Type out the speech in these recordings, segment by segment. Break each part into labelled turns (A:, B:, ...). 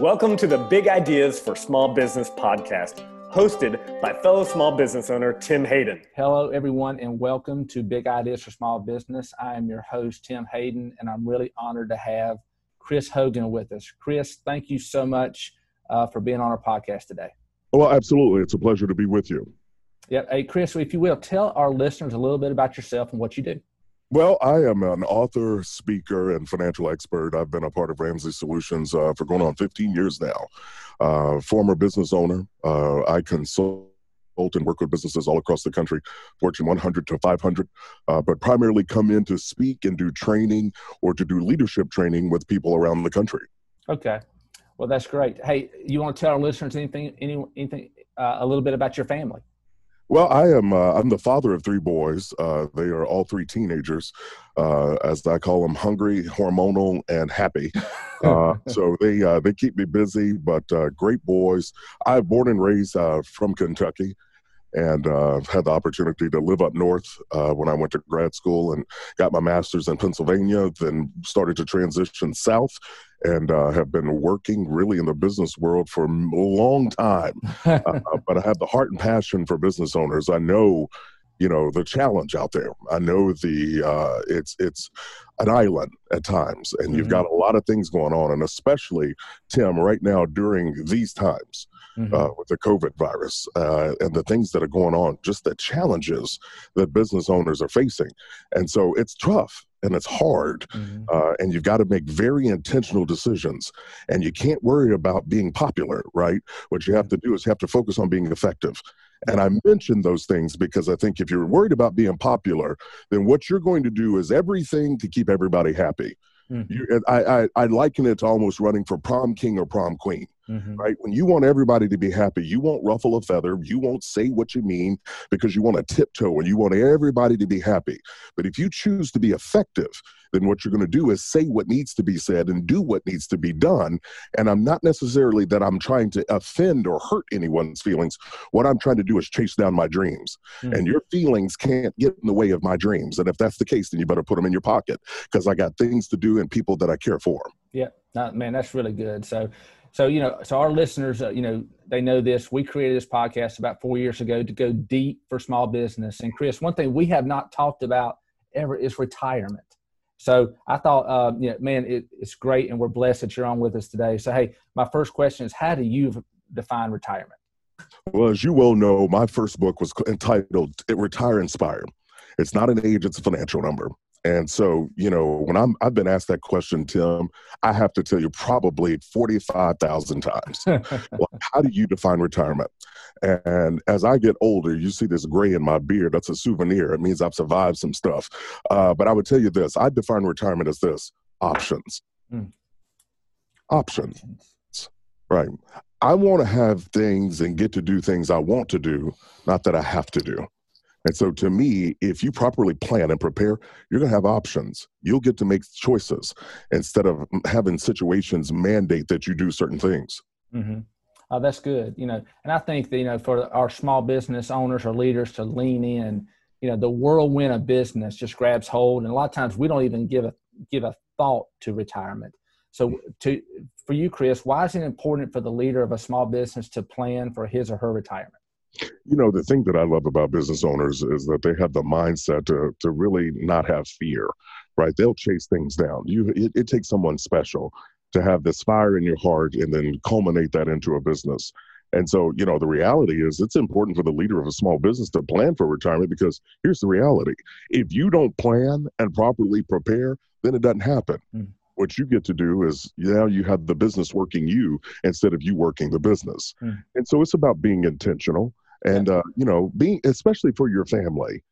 A: Welcome to the Big Ideas for Small Business podcast, hosted by fellow small business owner Tim Hayden.
B: Hello, everyone, and welcome to Big Ideas for Small Business. I am your host, Tim Hayden, and I'm really honored to have Chris Hogan with us. Chris, thank you so much uh, for being on our podcast today.
C: Well, absolutely. It's a pleasure to be with you.
B: Yeah. Hey, Chris, if you will, tell our listeners a little bit about yourself and what you do.
C: Well, I am an author, speaker, and financial expert. I've been a part of Ramsey Solutions uh, for going on 15 years now. Uh, former business owner. Uh, I consult and work with businesses all across the country, Fortune 100 to 500, uh, but primarily come in to speak and do training or to do leadership training with people around the country.
B: Okay. Well, that's great. Hey, you want to tell our listeners anything, any, anything, uh, a little bit about your family?
C: Well, I am. Uh, I'm the father of three boys. Uh, they are all three teenagers, uh, as I call them, hungry, hormonal, and happy. Uh, so they uh, they keep me busy, but uh, great boys. I am born and raised from Kentucky, and I had the opportunity to live up north when I went to grad school and got my master's in Pennsylvania. Then started to transition south, and uh, have been working really in the business world for a long time. uh, but I have the heart and passion for business owners. I know, you know, the challenge out there. I know the uh, it's it's an island at times, and mm-hmm. you've got a lot of things going on, and especially Tim right now during these times. Mm-hmm. Uh, with the COVID virus uh, and the things that are going on, just the challenges that business owners are facing. And so it's tough and it's hard mm-hmm. uh, and you've got to make very intentional decisions and you can't worry about being popular right what you have to do is you have to focus on being effective and i mention those things because i think if you're worried about being popular then what you're going to do is everything to keep everybody happy mm-hmm. you, I, I, I liken it to almost running for prom king or prom queen Mm-hmm. Right? When you want everybody to be happy, you won't ruffle a feather, you won't say what you mean because you want to tiptoe and you want everybody to be happy. But if you choose to be effective, then what you're going to do is say what needs to be said and do what needs to be done. And I'm not necessarily that I'm trying to offend or hurt anyone's feelings. What I'm trying to do is chase down my dreams. Mm-hmm. And your feelings can't get in the way of my dreams. And if that's the case, then you better put them in your pocket because I got things to do and people that I care for.
B: Yeah, man, that's really good. So, so you know so our listeners uh, you know they know this. We created this podcast about four years ago to go deep for small business. And chris one thing we have not talked about ever is retirement. So i thought uh, man it, it's great and we're blessed that you're on with us today. So hey my first question is how do you define retirement?
C: Well as you well know my first book was entitled retire inspired. It's not an age it's a financial number and so, you know, when I'm I've been asked that question, Tim, I have to tell you probably 45,000 times. well, how do you define retirement? And as I get older, you see this gray in my beard. That's a souvenir. It means I've survived some stuff. Uh, but I would tell you this I define retirement as this options. Mm. Options. options. Right. I want to have things and get to do things I want to do, not that I have to do. And so, to me, if you properly plan and prepare, you're going to have options. You'll get to make choices instead of having situations mandate that you do certain things.
B: Mm-hmm. Oh, that's good. You know, and I think that, you know, for our small business owners or leaders to lean in, you know, the whirlwind of business just grabs hold, and a lot of times we don't even give a give a thought to retirement. So, to for you, Chris, why is it important for the leader of a small business to plan for his or her retirement?
C: You know the thing that i love about business owners is that they have the mindset to, to really not have fear right? They'll chase things down. You it, it takes someone special to have this fire in your heart and then culminate that into a business. And so you know the reality is it's important for the leader of a small business to plan for retirement because here's the reality. If you don't plan and properly prepare then it doesn't happen. Mm what you get to do is now you have the business working you instead of you working the business. Mm. And so it's about being intentional and uh, you know being especially for your family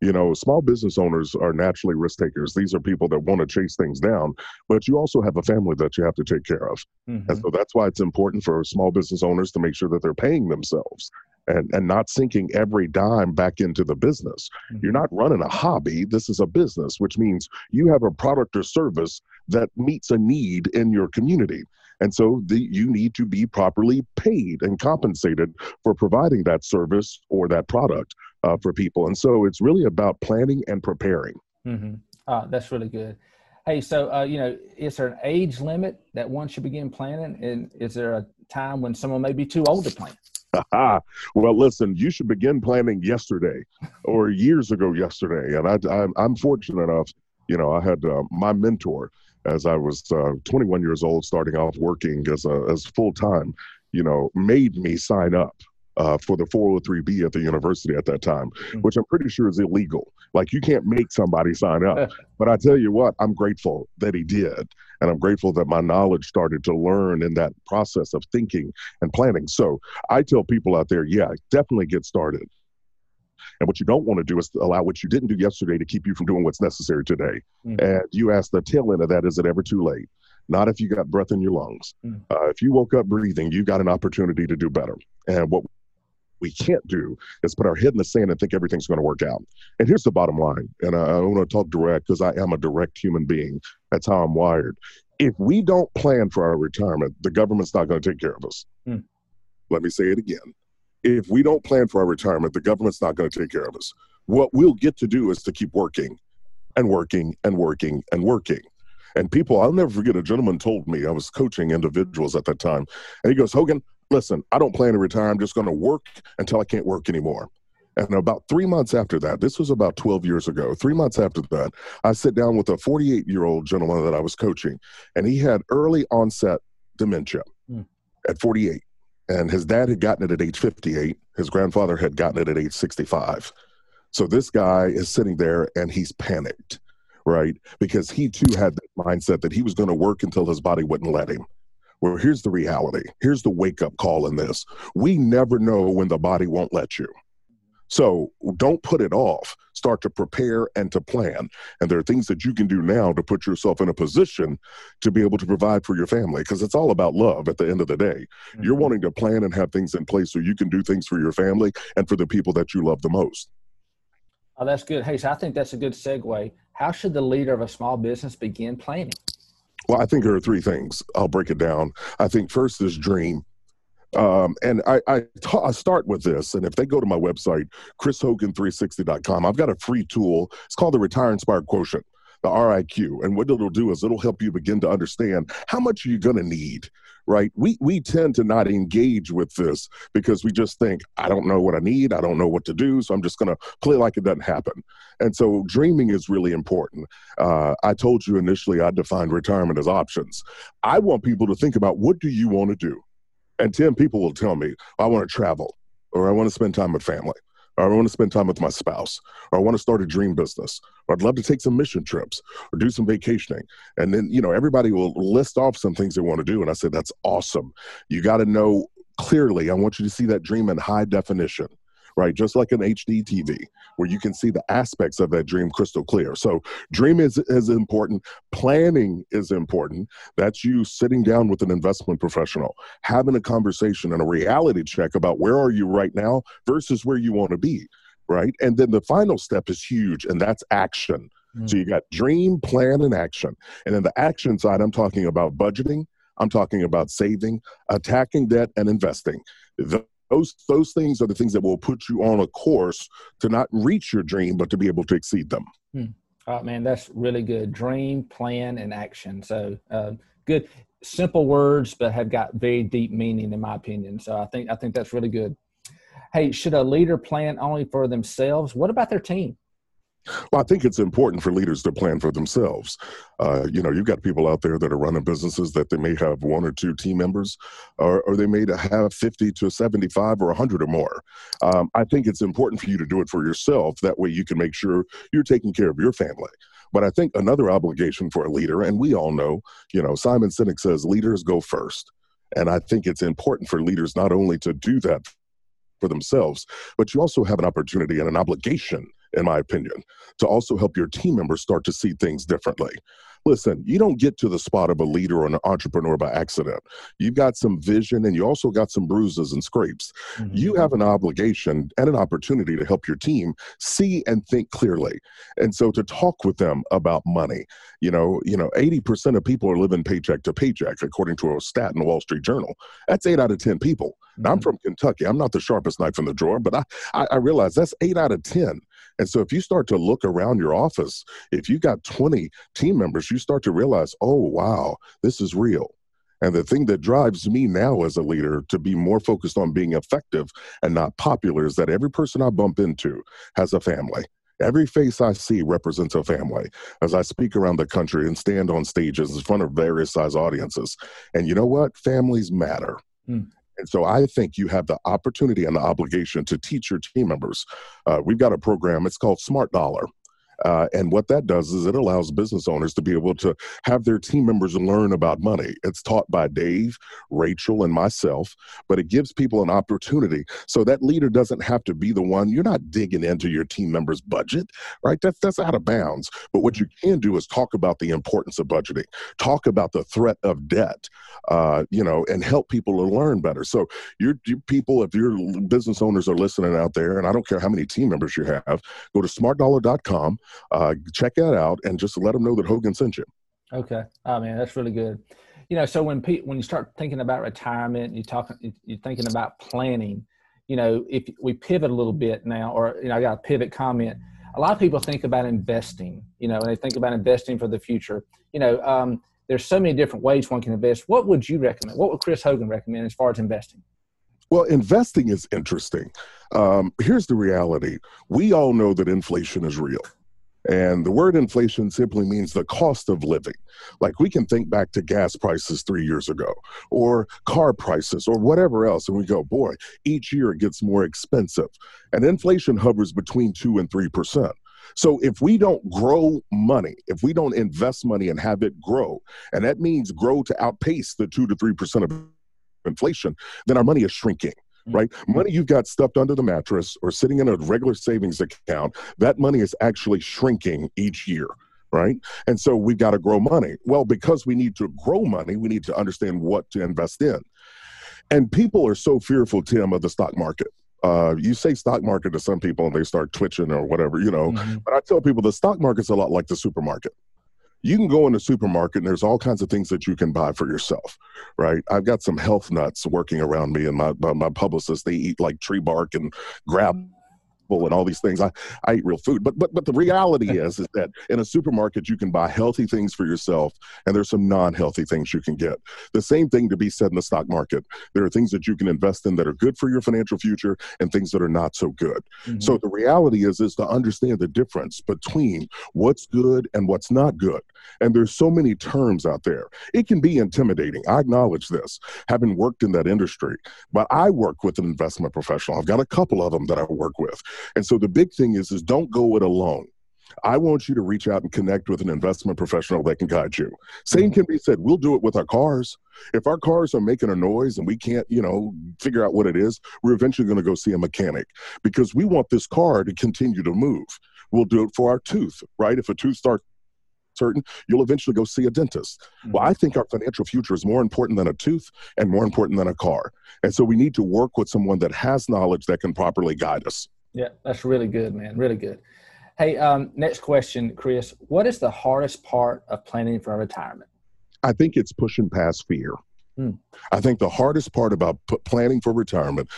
C: you know small business owners are naturally risk takers these are people that want to chase things down but you also have a family that you have to take care of mm-hmm. and so that's why it's important for small business owners to make sure that they're paying themselves and, and not sinking every dime back into the business. Mm-hmm. You're not running a hobby. This is a business, which means you have a product or service that meets a need in your community. And so the, you need to be properly paid and compensated for providing that service or that product uh, for people. And so it's really about planning and preparing.
B: Mm-hmm. Uh, that's really good. Hey, so uh, you know, is there an age limit that one should begin planning, and is there a time when someone may be too old to plan?
C: well, listen, you should begin planning yesterday or years ago yesterday. And I, I, am fortunate enough, you know, I had uh, my mentor as I was uh, 21 years old, starting off working as a, as full time, you know, made me sign up uh, for the 403b at the university at that time, mm-hmm. which I'm pretty sure is illegal. Like you can't make somebody sign up. but I tell you what, I'm grateful that he did. And I'm grateful that my knowledge started to learn in that process of thinking and planning. So I tell people out there, yeah, definitely get started. And what you don't want to do is allow what you didn't do yesterday to keep you from doing what's necessary today. Mm-hmm. And you ask the tail end of that, is it ever too late? Not if you got breath in your lungs. Mm-hmm. Uh, if you woke up breathing, you got an opportunity to do better. And what we can't do is put our head in the sand and think everything's going to work out. And here's the bottom line, and I, I want to talk direct because I am a direct human being. That's how I'm wired. If we don't plan for our retirement, the government's not going to take care of us. Hmm. Let me say it again. If we don't plan for our retirement, the government's not going to take care of us. What we'll get to do is to keep working and working and working and working. And people, I'll never forget a gentleman told me, I was coaching individuals at that time, and he goes, Hogan, listen, I don't plan to retire. I'm just going to work until I can't work anymore. And about three months after that, this was about 12 years ago, three months after that, I sit down with a 48 year old gentleman that I was coaching, and he had early onset dementia mm. at 48. And his dad had gotten it at age 58. His grandfather had gotten it at age 65. So this guy is sitting there and he's panicked, right? Because he too had the mindset that he was going to work until his body wouldn't let him. Well, here's the reality. Here's the wake up call in this. We never know when the body won't let you. So don't put it off. Start to prepare and to plan. And there are things that you can do now to put yourself in a position to be able to provide for your family because it's all about love at the end of the day. Mm-hmm. You're wanting to plan and have things in place so you can do things for your family and for the people that you love the most.
B: Oh, that's good. Hey, so I think that's a good segue. How should the leader of a small business begin planning?
C: Well, I think there are three things. I'll break it down. I think first is dream. Um, and I, I, ta- I start with this. And if they go to my website, chrishogan360.com, I've got a free tool. It's called the Retire Inspired Quotient, the RIQ. And what it'll do is it'll help you begin to understand how much you're going to need right? We we tend to not engage with this because we just think, I don't know what I need, I don't know what to do, so I'm just going to play like it doesn't happen. And so dreaming is really important. Uh, I told you initially I defined retirement as options. I want people to think about what do you want to do, and ten people will tell me I want to travel or I want to spend time with family or I want to spend time with my spouse, or I want to start a dream business, or I'd love to take some mission trips or do some vacationing. And then, you know, everybody will list off some things they want to do. And I said, that's awesome. You got to know clearly, I want you to see that dream in high definition right? Just like an HD TV, where you can see the aspects of that dream crystal clear. So, dream is, is important. Planning is important. That's you sitting down with an investment professional, having a conversation and a reality check about where are you right now versus where you want to be, right? And then the final step is huge, and that's action. Mm-hmm. So, you got dream, plan, and action. And then the action side, I'm talking about budgeting. I'm talking about saving, attacking debt, and investing. The, those those things are the things that will put you on a course to not reach your dream but to be able to exceed them.
B: Hmm. oh man that's really good. Dream plan and action. So uh, good. Simple words but have got very deep meaning in my opinion. So i think i think that's really good. Hey should a leader plan only for themselves? What about their team
C: well, I think it's important for leaders to plan for themselves. Uh, you know, you've got people out there that are running businesses that they may have one or two team members, or, or they may have 50 to 75 or 100 or more. Um, I think it's important for you to do it for yourself. That way you can make sure you're taking care of your family. But I think another obligation for a leader, and we all know, you know, Simon Sinek says leaders go first. And I think it's important for leaders not only to do that for themselves, but you also have an opportunity and an obligation in my opinion, to also help your team members start to see things differently. Listen, you don't get to the spot of a leader or an entrepreneur by accident. You've got some vision and you also got some bruises and scrapes. Mm-hmm. You have an obligation and an opportunity to help your team see and think clearly. And so to talk with them about money, you know, you know, 80% of people are living paycheck to paycheck, according to a stat in the Wall Street Journal. That's eight out of 10 people. Now, I'm mm-hmm. from Kentucky. I'm not the sharpest knife in the drawer, but I, I, I realize that's eight out of 10 And so if you start to look around your office, if you got 20 team members, you start to realize, oh, wow, this is real. And the thing that drives me now as a leader to be more focused on being effective and not popular is that every person I bump into has a family. Every face I see represents a family as I speak around the country and stand on stages in front of various size audiences. And you know what? Families matter. Hmm. And so I think you have the opportunity and the obligation to teach your team members. Uh, we've got a program, it's called Smart Dollar. Uh, and what that does is it allows business owners to be able to have their team members learn about money. It's taught by Dave, Rachel, and myself, but it gives people an opportunity. So that leader doesn't have to be the one. You're not digging into your team member's budget, right? That's that's out of bounds. But what you can do is talk about the importance of budgeting, talk about the threat of debt, uh, you know, and help people to learn better. So your, your people, if your business owners are listening out there, and I don't care how many team members you have, go to smartdollar.com uh, check that out and just let them know that Hogan sent you.
B: Okay. Oh man, that's really good. You know, so when pe- when you start thinking about retirement, you talk, you're thinking about planning. You know, if we pivot a little bit now, or you know, I got a pivot comment. A lot of people think about investing. You know, and they think about investing for the future. You know, um, there's so many different ways one can invest. What would you recommend? What would Chris Hogan recommend as far as investing?
C: Well, investing is interesting. Um, here's the reality: we all know that inflation is real. And the word inflation simply means the cost of living. Like we can think back to gas prices three years ago, or car prices, or whatever else, and we go, boy, each year it gets more expensive. And inflation hovers between 2 and 3%. So if we don't grow money, if we don't invest money and have it grow, and that means grow to outpace the 2 to 3% of inflation, then our money is shrinking. Mm. right? Money you've got stuffed under the mattress or sitting in a regular savings account, that money is actually shrinking each year right? And so we've got to grow money. Well, because we need to grow money, we need to understand what to invest in. And people are so fearful, Tim, of the stock market. Uh, you say stock market to some people and they start twitching or whatever, you know. Mm-hmm. But I tell people the stock market's a lot like the supermarket you can go in the supermarket and there's all kinds of things that you can buy for yourself, right? I've got some health nuts working around me, and my my publicist they eat like tree bark and grab mm and all these things. I, I eat real food. But but but the reality is is that in a supermarket you can buy healthy things for yourself and there's some non-healthy things you can get. The same thing to be said in the stock market. There are things that you can invest in that are good for your financial future and things that are not so good. Mm-hmm. So the reality is is to understand the difference between what's good and what's not good. And there's so many terms out there. It can be intimidating. I acknowledge this, having worked in that industry. But I work with an investment professional. I've got a couple of them that I work with. And so the big thing is, is don't go it alone. I want you to reach out and connect with an investment professional that can guide you. Same mm-hmm. can be said. We'll do it with our cars. If our cars are making a noise and we can't, you know, figure out what it is, we're eventually going to go see a mechanic because we want this car to continue to move. We'll do it for our tooth, right? If a tooth starts certain, you'll eventually go see a dentist. Mm-hmm. Well, I think our financial future is more important than a tooth and more important than a car. And so we need to work with someone that has knowledge that can properly guide us.
B: Yeah, that's really good, man. Really good. Hey, um, next question, Chris. What is the hardest part of planning for retirement?
C: I think it's pushing past fear. Hmm. I think the hardest part about p- planning for retirement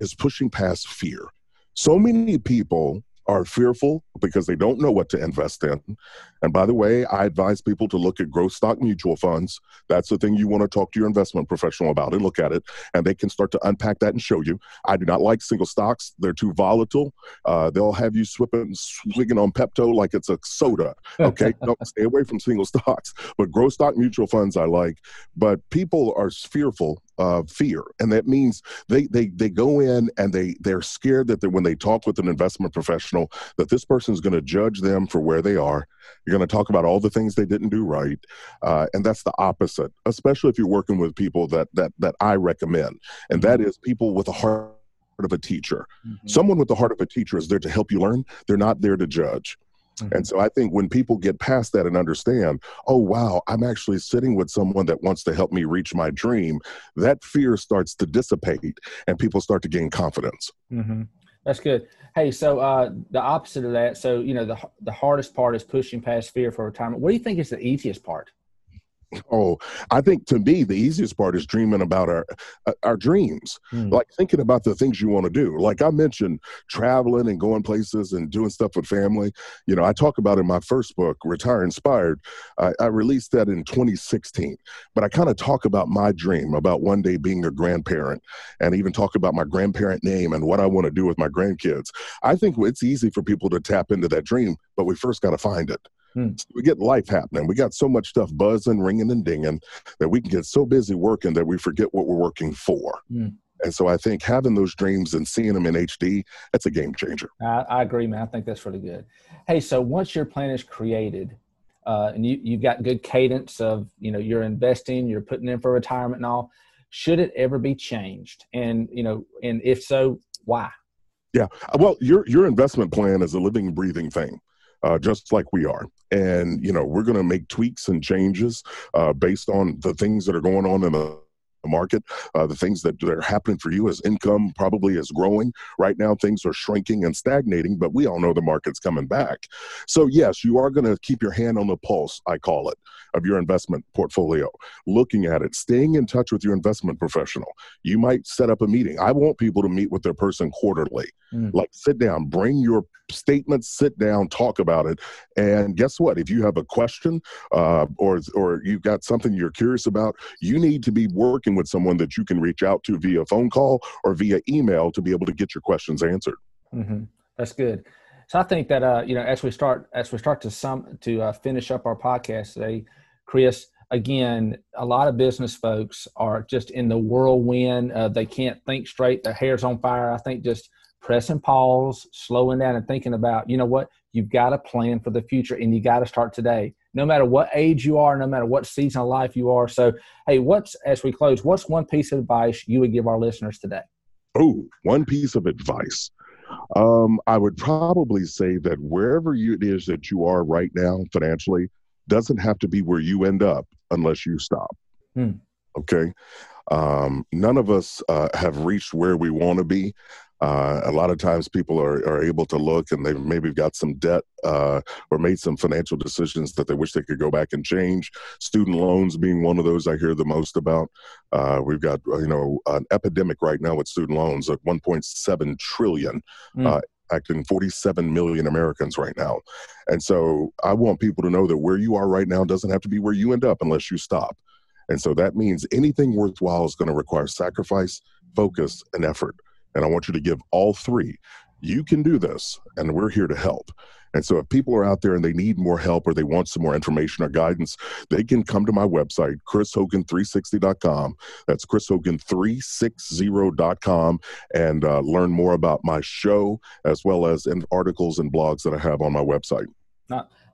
C: is pushing past fear. So many people are fearful because they don't know what to invest in. And by the way, I advise people to look at growth stock mutual funds. That's the thing you want to talk to your investment professional about and look at it, and they can start to unpack that and show you. I do not like single stocks, they're too volatile. Uh, they'll have you swipping, swigging on Pepto like it's a soda. Okay, no, stay away from single stocks. But growth stock mutual funds I like. But people are fearful uh, fear, and that means they they they go in and they they're scared that they, when they talk with an investment professional that this person is going to judge them for where they are. You're going to talk about all the things they didn't do right, uh, and that's the opposite. Especially if you're working with people that that that I recommend, and that is people with a heart of a teacher. Mm-hmm. Someone with the heart of a teacher is there to help you learn. They're not there to judge. Mm-hmm. And so I think when people get past that and understand, oh, wow, I'm actually sitting with someone that wants to help me reach my dream, that fear starts to dissipate and people start to gain confidence.
B: Mm-hmm. That's good. Hey, so uh, the opposite of that, so, you know, the, the hardest part is pushing past fear for retirement. What do you think is the easiest part?
C: Oh, I think to me the easiest part is dreaming about our uh, our dreams, mm. like thinking about the things you want to do. Like I mentioned, traveling and going places and doing stuff with family. You know, I talk about in my first book, Retire Inspired. I, I released that in 2016, but I kind of talk about my dream about one day being a grandparent, and even talk about my grandparent name and what I want to do with my grandkids. I think it's easy for people to tap into that dream, but we first got to find it. Hmm. We get life happening. We got so much stuff buzzing, ringing, and dinging that we can get so busy working that we forget what we're working for. Hmm. And so I think having those dreams and seeing them in HD, that's a game changer.
B: I, I agree, man. I think that's really good. Hey, so once your plan is created, uh, and you, you've got good cadence of, you know, you're investing, you're putting in for retirement and all, should it ever be changed? And, you know, and if so, why?
C: Yeah. Well, your your investment plan is a living, breathing thing uh, just like we are. And, you know, we're going to make tweaks and changes uh, based on the things that are going on in the market, uh, the things that, that are happening for you as income probably is growing. Right now, things are shrinking and stagnating, but we all know the market's coming back. So, yes, you are going to keep your hand on the pulse, I call it, of your investment portfolio, looking at it, staying in touch with your investment professional. You might set up a meeting. I want people to meet with their person quarterly. Mm. Like, sit down, bring your statements, sit down, talk about it. And guess what? If you have a question uh, or, or you've got something you're curious about, you need to be working with someone that you can reach out to via phone call or via email to be able to get your questions answered.
B: Mm-hmm. That's good. So I think that uh, you know, as we start as we start to some to uh, finish up our podcast today, Chris. Again, a lot of business folks are just in the whirlwind. Uh, they can't think straight. Their hair's on fire. I think just pressing pause, slowing down, and thinking about, you know what, you've got to plan for the future and you got to start today, no matter what age you are, no matter what season of life you are. So, hey, what's, as we close, what's one piece of advice you would give our listeners today?
C: Oh, one piece of advice. Um, I would probably say that wherever you, it is that you are right now financially doesn't have to be where you end up unless you stop. Hmm. Okay. Um, none of us uh, have reached where we want to be. Uh, a lot of times people are, are able to look and they've maybe got some debt uh, or made some financial decisions that they wish they could go back and change. Student loans being one of those I hear the most about. Uh, we've got you know an epidemic right now with student loans at 1.7 trillion. Mm. Acting 47 million Americans right now. And so I want people to know that where you are right now doesn't have to be where you end up unless you stop. And so that means anything worthwhile is going to require sacrifice, focus, and effort. And I want you to give all three. You can do this, and we're here to help. And so, if people are out there and they need more help or they want some more information or guidance, they can come to my website, chrishogan360.com. That's chrishogan360.com and uh, learn more about my show as well as in articles and blogs that I have on my website.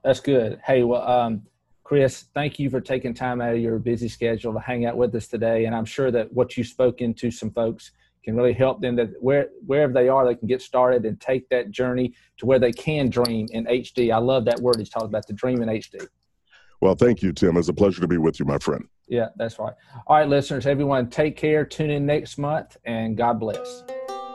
B: that's good. Hey, well, um, Chris, thank you for taking time out of your busy schedule to hang out with us today. And I'm sure that what you spoke into some folks can really help them that where wherever they are, they can get started and take that journey to where they can dream in HD. I love that word he's talking about, the dream in HD.
C: Well, thank you, Tim. It's a pleasure to be with you, my friend.
B: Yeah, that's right. All right, listeners, everyone, take care. Tune in next month, and God bless.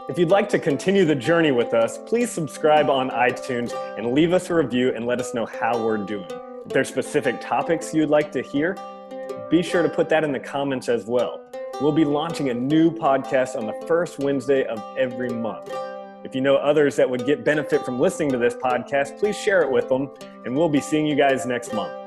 A: If you'd like to continue the journey with us, please subscribe on iTunes and leave us a review and let us know how we're doing. If there's specific topics you'd like to hear, be sure to put that in the comments as well. We'll be launching a new podcast on the first Wednesday of every month. If you know others that would get benefit from listening to this podcast, please share it with them, and we'll be seeing you guys next month.